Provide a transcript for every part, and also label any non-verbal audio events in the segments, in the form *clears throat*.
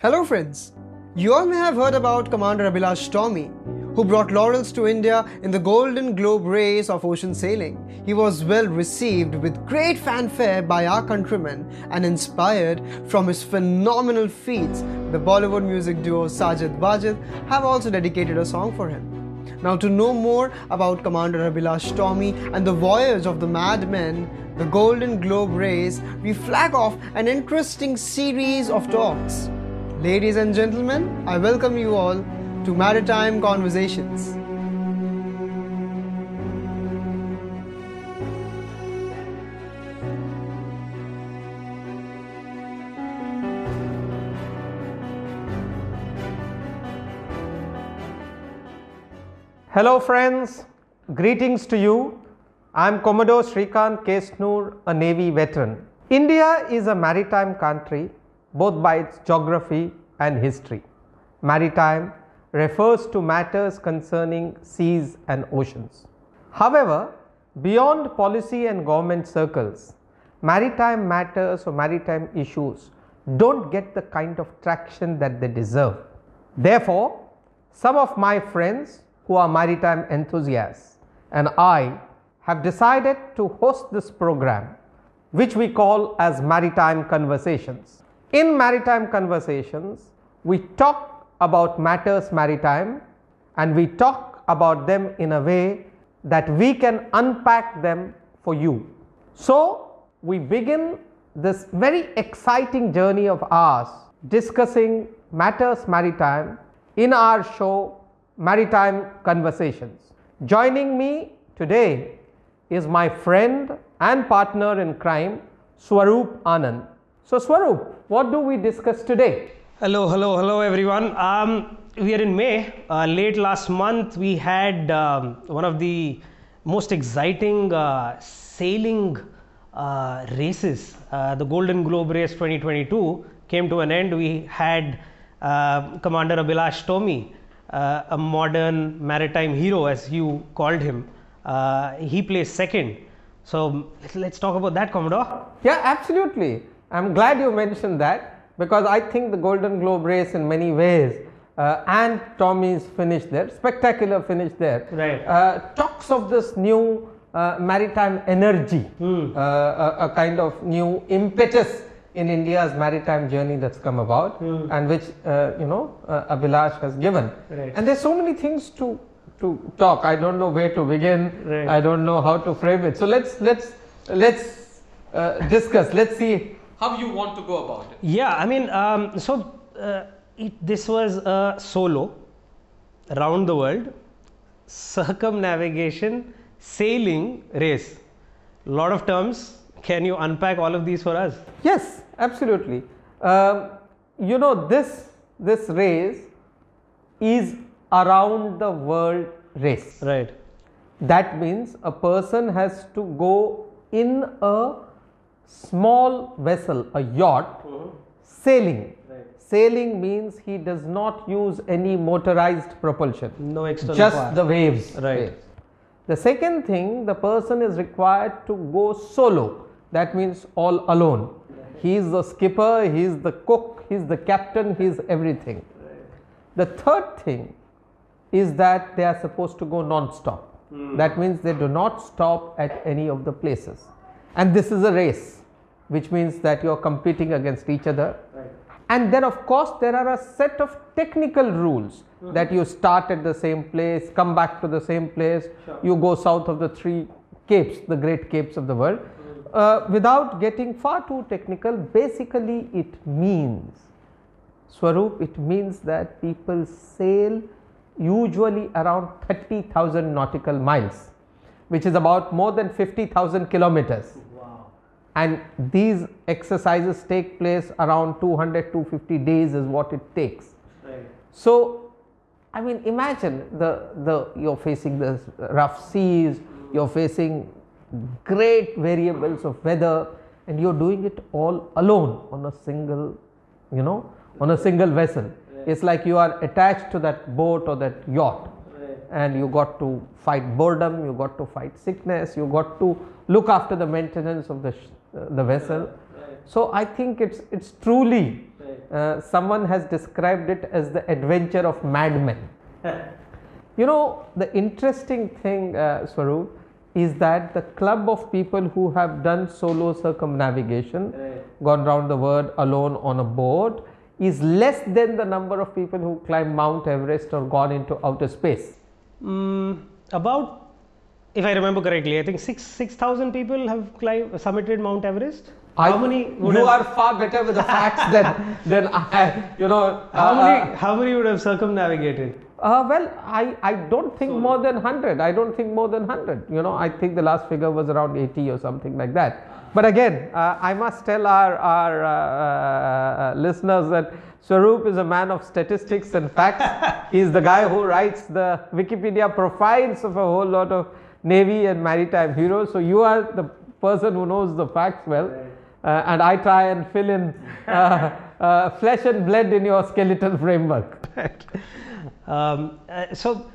Hello, friends. You all may have heard about Commander Abhilash Tomy, who brought laurels to India in the Golden Globe race of ocean sailing. He was well received with great fanfare by our countrymen and inspired from his phenomenal feats. The Bollywood music duo Sajid Wajid have also dedicated a song for him. Now, to know more about Commander Abhilash Tomy and the voyage of the madmen, the Golden Globe race, we flag off an interesting series of talks. Ladies and gentlemen, I welcome you all to Maritime Conversations. Hello, friends. Greetings to you. I'm Commodore Srikant Kesnur, a Navy veteran. India is a maritime country both by its geography and history. Maritime refers to matters concerning seas and oceans. However, beyond policy and government circles, maritime matters or maritime issues don't get the kind of traction that they deserve. Therefore, some of my friends who are maritime enthusiasts and I have decided to host this program which we call as Maritime Conversations. In Maritime Conversations, we talk about matters maritime and we talk about them in a way that we can unpack them for you. So, we begin this very exciting journey of ours discussing matters maritime in our show Maritime Conversations. Joining me today is my friend and partner in crime Swaroop Anand. So, Swaroop, what do we discuss today? Hello, hello, hello, everyone. Um, we are in May. Uh, late last month, we had um, one of the most exciting uh, sailing uh, races. Uh, the Golden Globe Race 2022 came to an end. We had uh, Commander Abhilash Tomy, uh, a modern maritime hero, as you called him. he placed second. So let's, let's talk about that, Commodore. Yeah, absolutely. I'm glad you mentioned that because I think the Golden Globe race in many ways uh, and Tomy's finish there, spectacular finish there, Right. uh, talks of this new uh, maritime energy, Hmm. uh, a, a kind of new impetus in India's maritime journey that's come about and which uh, you know uh, Abhilash has given. Right. And there's so many things to to talk. I don't know where to begin. Right. I don't know how to frame it. So let's let's let's uh, discuss. Let's see how you want to go about it. Yeah, I mean, um, so uh, it, this was a solo around the world circumnavigation sailing race. Lot of terms. Can you unpack all of these for us? Yes, absolutely. Um, you know this this race is around the world race. Right. That means a person has to go in a small vessel, a yacht, uh-huh. sailing. Sailing means he does not use any motorized propulsion, No external just power. the waves. Right. waves. The second thing, the person is required to go solo. That means all alone. He is the skipper, he is the cook, he is the captain, he is everything. The third thing is that they are supposed to go non-stop. Hmm. That means they do not stop at any of the places. And this is a race, which means that you are competing against each other. And then, of course, there are a set of technical rules that you start at the same place, come back to the same place, you go south of the three capes, the great capes of the world. Uh, without getting far too technical, basically it means Swaroop, it means that people sail usually around 30,000 nautical miles, which is about more than 50,000 kilometers. And these exercises take place around 200 250 days, is what it takes. So, I mean, imagine the, the you're facing the rough seas, you're facing great variables of weather, and you're doing it all alone on a single, you know, on a single vessel. It's like you are attached to that boat or that yacht, and you got to fight boredom, you got to fight sickness, you got to look after the maintenance of the the vessel. So I think it's it's truly uh, someone has described it as the adventure of madmen. you know, the interesting thing, uh, Swaroop, is that the club of people who have done solo circumnavigation, gone round the world alone on a boat, is less than the number of people who climb Mount Everest or gone into outer space. Mm, about, if I remember correctly, I think six six thousand people have climbed summited Mount Everest. I- how many? Would you have, are far better with the facts than *laughs* than I. You know. How uh, many? How many would have circumnavigated? Uh, well, I, I don't think more than 100. I don't think more than 100. You know, I think the last figure was around 80 or something like that. But again, uh, I must tell our, our uh, uh, listeners that Swaroop is a man of statistics and facts. *laughs* He's the guy who writes the Wikipedia profiles of a whole lot of Navy and maritime heroes. So you are the person who knows the facts well. Uh, and I try and fill in uh, uh, flesh and blood in your skeletal framework. Um, uh, so,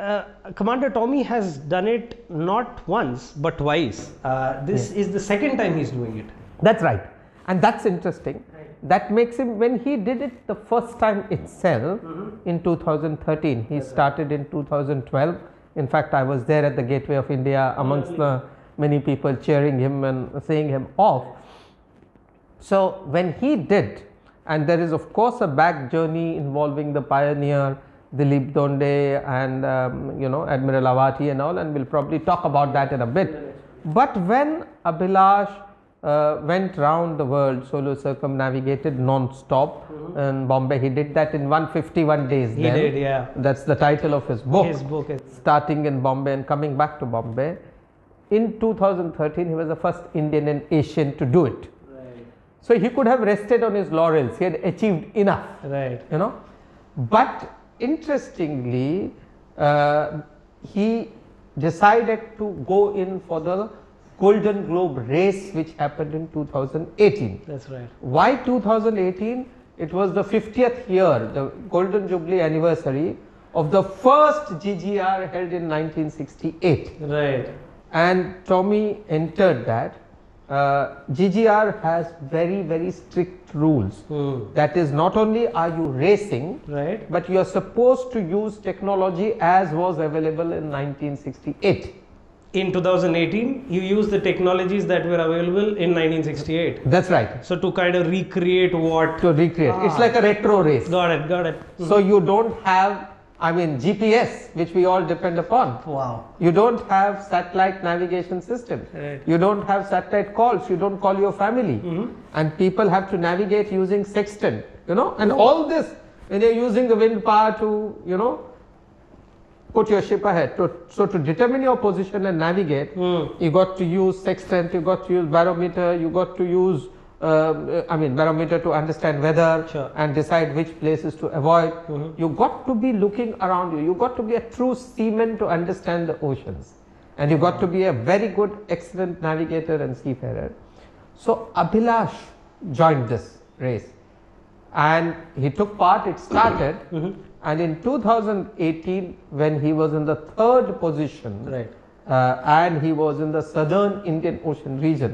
uh, Commander Tomy has done it not once but twice. Uh, this is the second time he's doing it. That's right. And that's interesting. That makes him, when he did it the first time itself in 2013, he started in 2012. In fact, I was there at the Gateway of India amongst the many people cheering him and seeing him off. So, when he did, and there is of course a back journey involving the pioneer Dilip Donde and um, you know Admiral Awati and all, and we'll probably talk about that in a bit. But when Abhilash uh, went round the world, solo circumnavigated non-stop in Bombay, he did that in 151 days. He then. did, yeah. That's the title of his book His book is starting in Bombay and coming back to Bombay. In 2013, he was the first Indian and Asian to do it. So he could have rested on his laurels. He had achieved enough, right. you know. But interestingly, uh, he decided to go in for the Golden Globe race, which happened in 2018. That's right. Why 2018? It was the 50th year, the Golden Jubilee anniversary of the first GGR held in 1968. Right. And Tomy entered that. Uh, GGR has very, very strict rules. Hmm. That is, not only are you racing, Right. but you are supposed to use technology as was available in 1968. In 2018, you used the technologies that were available in 1968. That's right. So to kind of recreate what. To recreate. It's Ah. like a retro race. Got it. Got it. So you don't have, I mean, GPS, which we all depend upon. Wow. You don't have satellite navigation system. Right. You don't have satellite calls. You don't call your family. Mm-hmm. And people have to navigate using sextant, you know, and all this when you're using the wind power to, you know, put your ship ahead. To, so to determine your position and navigate, Hmm. you got to use sextant, you got to use barometer, you got to use, um, uh, I mean, barometer to understand weather Sure. and decide which places to avoid. You got to be looking around you. You got to be a true seaman to understand the oceans. And you got to be a very good, excellent navigator and seafarer. So Abhilash joined this race and he took part, it started. And in 2018, when he was in the third position, Right. uh, and he was in the southern Indian Ocean region,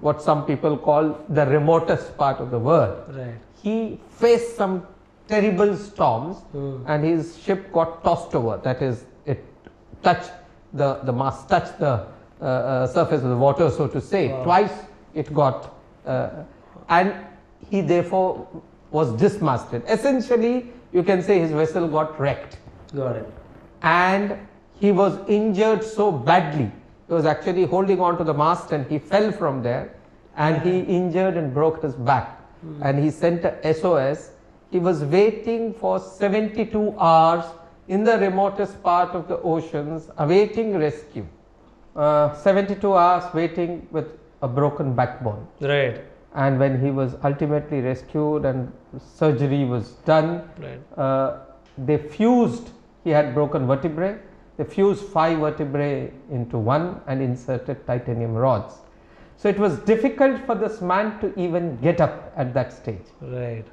what some people call the remotest part of the world. Right. He faced some terrible storms, and his ship got tossed over. That is, it touched the the mast, touched the uh, uh, surface of the water, so to say. Twice it got, uh, and he therefore was dismasted. Essentially, you can say his vessel got wrecked Got it. and he was injured so badly. He was actually holding on to the mast and he fell from there and he injured and broke his back. And he sent a SOS. He was waiting for 72 hours in the remotest part of the oceans, awaiting rescue. Uh, 72 hours waiting with a broken backbone Right. And when he was ultimately rescued and surgery was done Right. uh, they fused he had broken vertebrae they fused five vertebrae into one and inserted titanium rods so it was difficult for this man to even get up at that stage Right.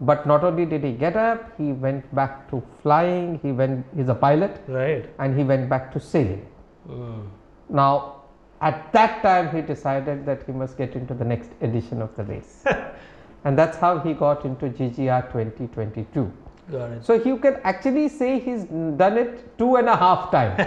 but not only did he get up he went back to flying he went he's a pilot Right. and he went back to sailing Mm. now at that time he decided that he must get into the next edition of the race *laughs* and that's how he got into GGR 2022. Got it. So you can actually say he's done it two and a half times,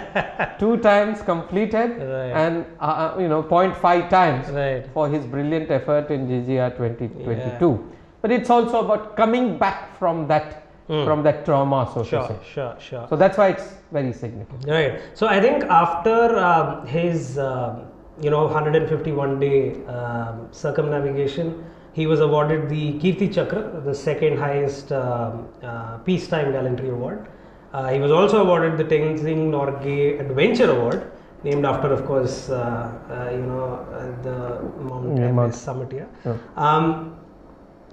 *laughs* two times completed, Right. and uh, uh, you know 0.5 times Right. for his brilliant effort in GGR 2022. But it's also about coming back from that from that trauma, so to Sure, say. sure, sure. So that's why it's very significant. Right. So I think after um, his, um, you know, 151 day um, circumnavigation, he was awarded the Kirti Chakra, the second highest uh, peacetime gallantry award. Uh, he was also awarded the Tenzing Norgay Adventure Award, named after, of course, uh, uh, you know, uh, the Mount Yeah, Mount- Everest summit here. Yeah. Um,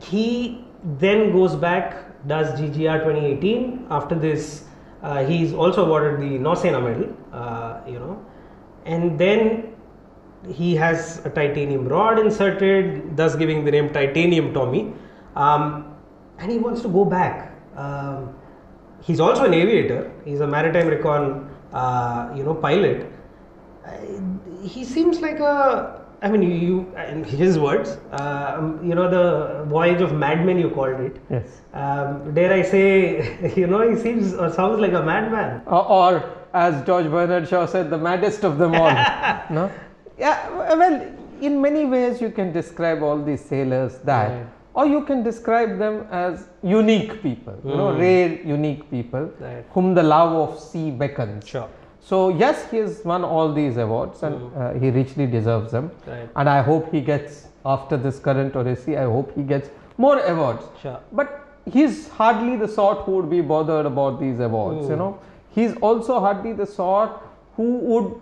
he then goes back, does GGR 2018. After this, uh, he's also awarded the Nausena medal, uh, you know, and then he has a titanium rod inserted, thus giving the name Titanium Tomy. Um, and he wants to go back. Um, he's also an aviator. He's a maritime recon, uh, you know, pilot. Uh, he seems like a. I mean, you, in his words, uh, um, you know, the voyage of madmen. You called it. Yes. Um, dare I say, *laughs* you know, he seems or sounds like a madman. Or, or as George Bernard Shaw said, the maddest of them all. *laughs* no? Yeah, well, in many ways you can describe all these sailors that, Right. or you can describe them as unique people, you know, rare, unique people Right. whom the love of sea beckons. Sure. So, yes, he has won all these awards and hmm. uh, he richly deserves them. Right. And I hope he gets, after this current Odyssey, I hope he gets more awards. Sure. But he's hardly the sort who would be bothered about these awards, you hmm. know. He's also hardly the sort who would,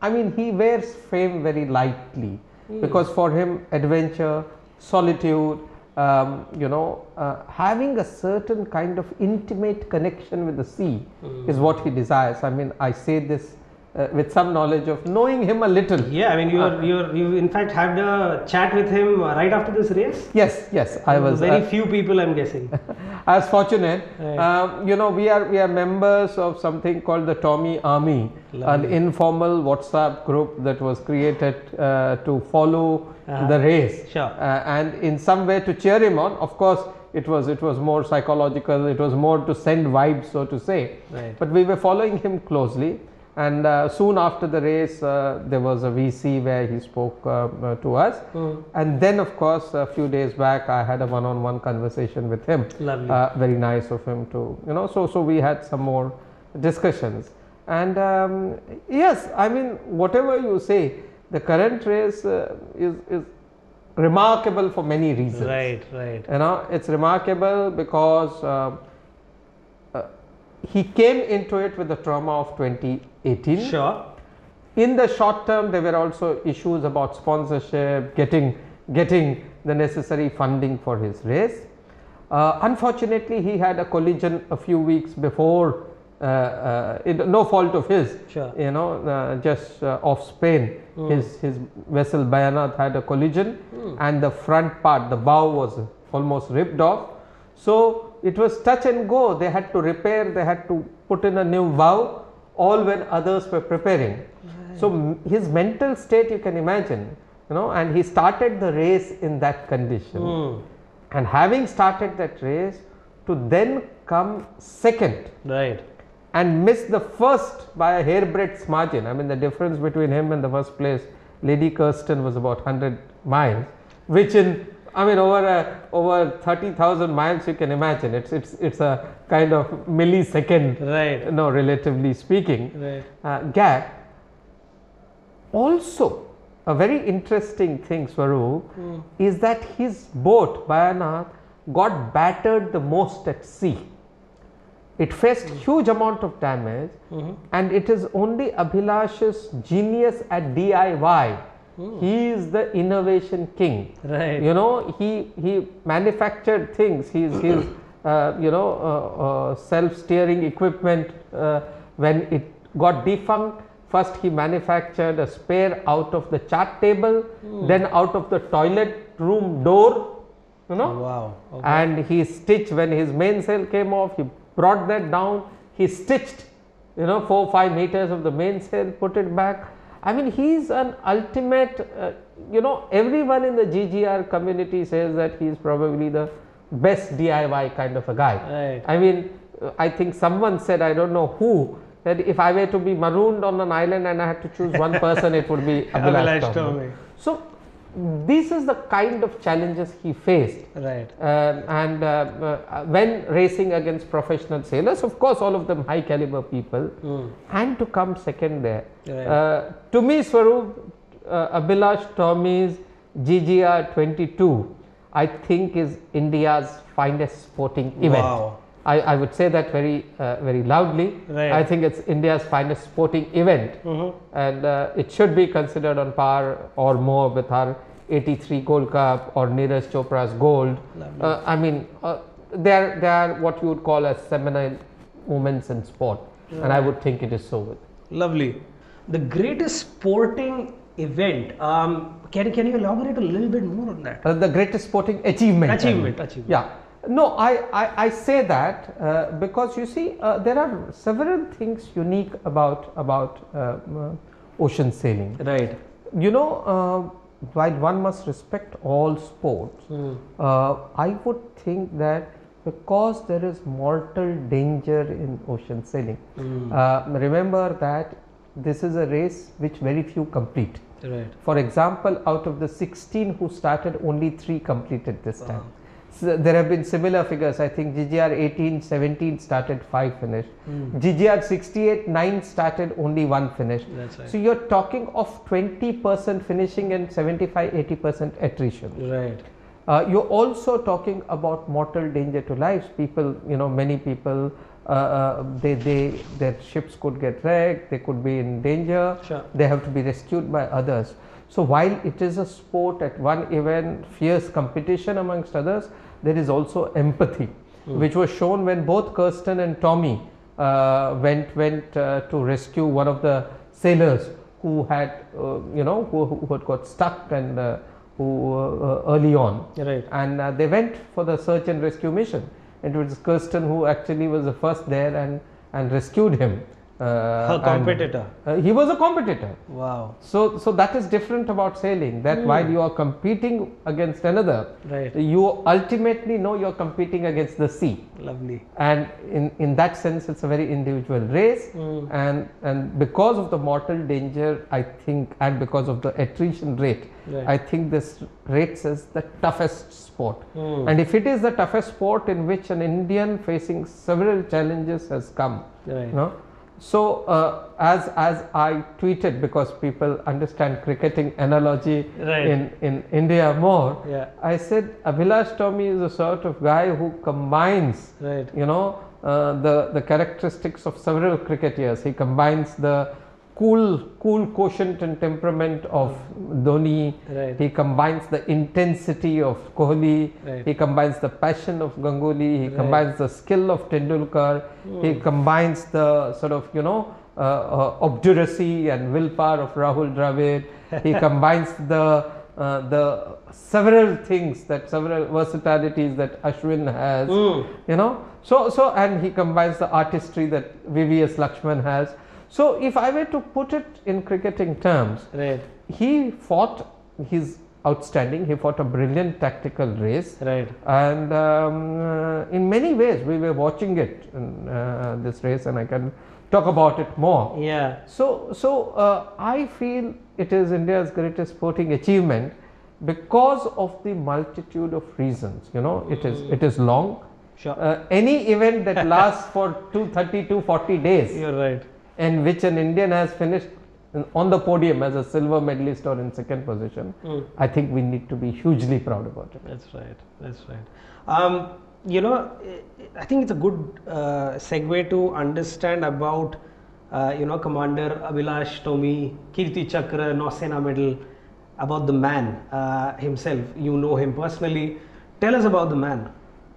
I mean, he wears fame very lightly hmm. because for him, adventure, solitude, um, you know, uh, having a certain kind of intimate connection with the sea is what he desires. I mean, I say this uh, with some knowledge of knowing him a little. Yeah, I mean, you're, you're, you in fact had a chat with him uh, right after this race. Yes, yes, I was. very uh, few people, I'm guessing. *laughs* I was fortunate. Right. Um, you know, we are we are members of something called the Tomy Army, an informal WhatsApp group that was created uh, to follow Uh-huh. the race, Sure. uh, and in some way to cheer him on. Of course, it was it was more psychological. It was more to send vibes, so to say. Right. But we were following him closely. And uh, soon after the race, uh, there was a VC where he spoke uh, uh, to us. Hmm. And then, of course, a few days back, I had a one on one conversation with him. Lovely. Uh, very nice of him to, you know, so, so we had some more discussions. And um, yes, I mean, whatever you say, the current race uh, is, is remarkable for many reasons. right, right. You know, it's remarkable because uh, uh, he came into it with the trauma of 2018. Sure. In the short term, there were also issues about sponsorship, getting getting the necessary funding for his race. Uh, unfortunately, he had a collision a few weeks before. Uh, uh, it, no fault of his, Sure. you know, uh, just uh, off Spain. His his vessel Bayanat had a collision, and the front part, the bow, was almost ripped off. So it was touch and go. They had to repair. They had to put in a new bow, all when others were preparing. So m- his mental state, you can imagine, you know, and he started the race in that condition. Hmm. And having started that race, to then come second Right. And missed the first by a hairbreadth margin. I mean, the difference between him and the first place, Lady Kirsten, was about 100 miles, which in I mean, over a, over 30,000 miles, you can imagine it's it's it's a kind of millisecond, Right. no, relatively speaking, Right. uh, gap. Also, a very interesting thing, Swaroop, is that his boat, Bayanat, got battered the most at sea. It faced huge amount of damage, and it is only Abhilash's genius at DIY. He is the innovation king. Right. You know, he he manufactured things. He's he's *clears throat* uh, you know uh, uh, self-steering equipment. Uh, when it got defunct, first he manufactured a spare out of the chart table, then out of the toilet room door. You know, Wow. Okay. and he stitched when his mainsail came off he brought that down he stitched you know four five meters of the mainsail put it back I mean, he's an ultimate, uh, you know, everyone in the GGR community says that he's probably the best DIY kind of a guy. Right. I mean, I think someone said, I don't know who, that if I were to be marooned on an island and I had to choose one *laughs* person, it would be Abhilash. Tomy. So, this is the kind of challenges he faced. Right. Um, and uh, uh, when racing against professional sailors, of course, all of them high caliber people, and to come second there. Right. Uh, to me, Swaroop, uh, Abhilash Tomy's GGR 22, I think is India's finest sporting event. Wow. I, I would say that very uh, very loudly. Right. I think it's India's finest sporting event, and uh, it should be considered on par or more with our 83 Gold Cup or Neeraj Chopra's gold. Uh, I mean, uh, they are they are what you would call as seminal moments in sport, and I would think it is so. With Lovely. The greatest sporting event. Um, can, can you elaborate a little bit more on that? Uh, the greatest sporting achievement. I Achievement, mean. achievement. Yeah. No, I, I, I say that uh, because you see, uh, there are several things unique about about uh, uh, ocean sailing. Right. You know, uh, while one must respect all sports, uh, I would think that because there is mortal danger in ocean sailing, uh, remember that this is a race which very few complete. Right. For example, out of the 16 who started, only three completed this time. So there have been similar figures. I think GGR 18, 17 started, five finished. GGR 68, nine started, only one finish. That's right. So you're talking of 20% finishing and 75, 80% attrition. Right. Uh, you're also talking about mortal danger to lives. People, you know, many people, uh, uh, they, they, their ships could get wrecked. They could be in danger. Sure. They have to be rescued by others. So while it is a sport at one event, fierce competition amongst others, there is also empathy, which was shown when both Kirsten and Tomy uh, went went uh, to rescue one of the sailors who had, uh, you know, who, who had got stuck and uh, who uh, early on Right. and uh, they went for the search and rescue mission. It was Kirsten who actually was the first there and, and rescued him. Uh, Her and, competitor. uh, he was a competitor. Wow. So, so that is different about sailing. That while you are competing against another, Right. you ultimately know you are competing against the sea Lovely. and in, in that sense it's a very individual race and and because of the mortal danger i think and because of the attrition rate Right. i think this rates as the toughest sport Hmm. and if it is the toughest sport in which an indian facing several challenges has come Right. you know so uh, as as i tweeted because people understand cricketing analogy Right. in in india more Yeah. i said abhilash tomy is a sort of guy who combines Right. you know uh, the the characteristics of several cricketers he combines the cool cool quotient and temperament of dhoni. Right. he combines the intensity of kohli. Right. he combines the passion of ganguly. He combines the skill of tendulkar. He combines the sort of you know uh, uh, obduracy and willpower of rahul dravid. He *laughs* combines the uh, the several things that several versatilities that ashwin has you know. So so and he combines the artistry that vvs laxman has so if i were to put it in cricketing terms Right. he fought he's outstanding he fought a brilliant tactical race Right. and um, uh, in many ways we were watching it in uh, this race and i can talk about it more Yeah. so so uh, i feel it is india's greatest sporting achievement because of the multitude of reasons you know it is it is long Sure. uh, any event that lasts for 230 to 40 days You're right. And which an Indian has finished in- on the podium as a silver medalist or in second position, I think we need to be hugely proud about it. That's right. That's right. Um, you know, I think it's a good uh, segue to understand about, uh, you know, Commander Abhilash Tomy, Kirti Chakra, Nausena Medal, about the man uh, himself. You know him personally. Tell us about the man.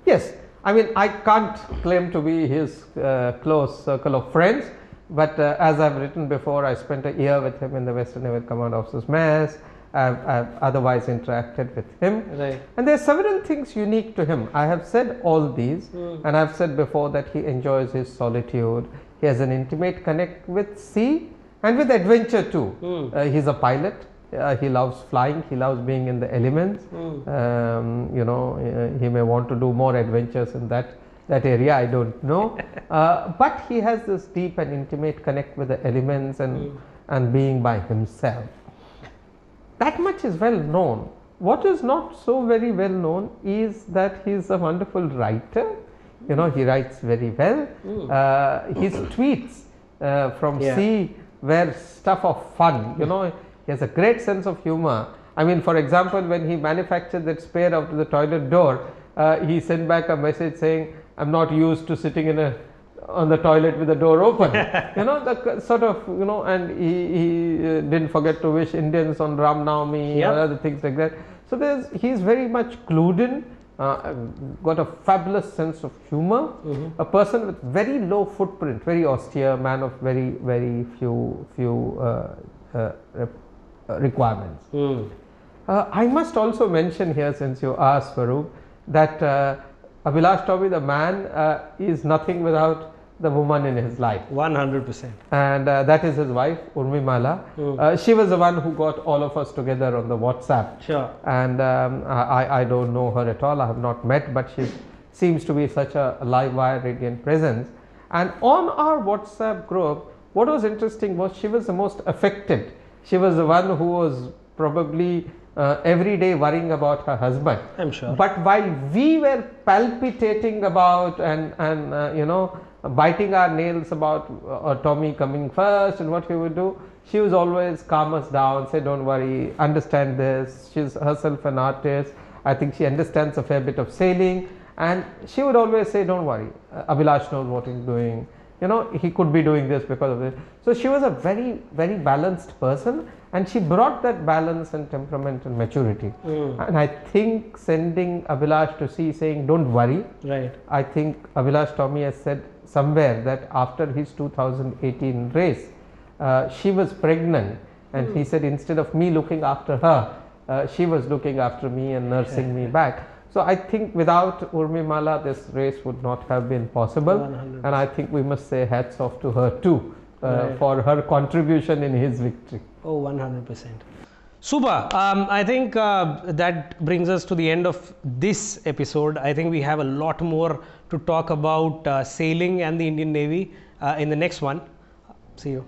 Yes, I mean, I can't claim to be his uh, close circle of friends, but uh, as I've written before, I spent a year with him in the Western Naval Command Officers Mess. I've, I've otherwise interacted with him. Right. And there are several things unique to him. I have said all these, and I've said before that he enjoys his solitude. He has an intimate connect with sea, and with adventure too. Uh, he's a pilot. Uh, he loves flying. He loves being in the elements. Um, you know, uh, he may want to do more adventures in that that area. I don't know, *laughs* uh, but he has this deep and intimate connect with the elements and and being by himself. That much is well known. What is not so very well known is that he is a wonderful writer. You know, he writes very well. Uh, his tweets uh, from Yeah. sea were stuff of fun. You know, he has a great sense of humor. I mean, for example, when he manufactured that spare out of the toilet door, uh, he sent back a message saying, "I'm not used to sitting in a on the toilet with the door open." *laughs* you know, the sort of you know, and he, he uh, didn't forget to wish Indians on Ram Navami Yeah. or other things like that. So there's he's very much clued in. Uh, got a fabulous sense of humor. A person with very low footprint, very austere man of very very few few uh, uh, uh, requirements. Uh, I must also mention here, since you asked Swaroop, that uh, Abhilash Tomy, the man, uh, is nothing without the woman in his life, 100%. and uh, that is his wife, Urmimala. Uh, she was the one who got all of us together on the WhatsApp Sure. and um, I, I don't know her at all. I have not met, but she seems to be such a live wire radiant presence. And on our WhatsApp group, what was interesting was she was the most affected. She was the one who was probably uh, every day worrying about her husband. I'm sure. But while we were palpitating about and and uh, you know biting our nails about uh, Tomy coming first and what he would do, she was always calm us down, say don't worry, understand this. She's herself an artist. I think she understands a fair bit of sailing, and she would always say don't worry, uh, Abhilash knows what he's doing. You know he could be doing this because of it. So she was a very very balanced person, and she brought that balance and temperament and maturity. And I think sending Abhilash to sea saying, Don't worry, Right. I think Abhilash Tomy has said somewhere that after his 2018 race, uh, she was pregnant, and he said, Instead of me looking after her, uh, she was looking after me and nursing me back. So I think without Urmimala, this race would not have been possible, 100%. and I think we must say hats off to her too uh, Right. for her contribution in his victory. Oh, 100%. Super. Um, I think uh, that brings us to the end of this episode. I think we have a lot more to talk about uh, sailing and the Indian Navy uh, in the next one. See you.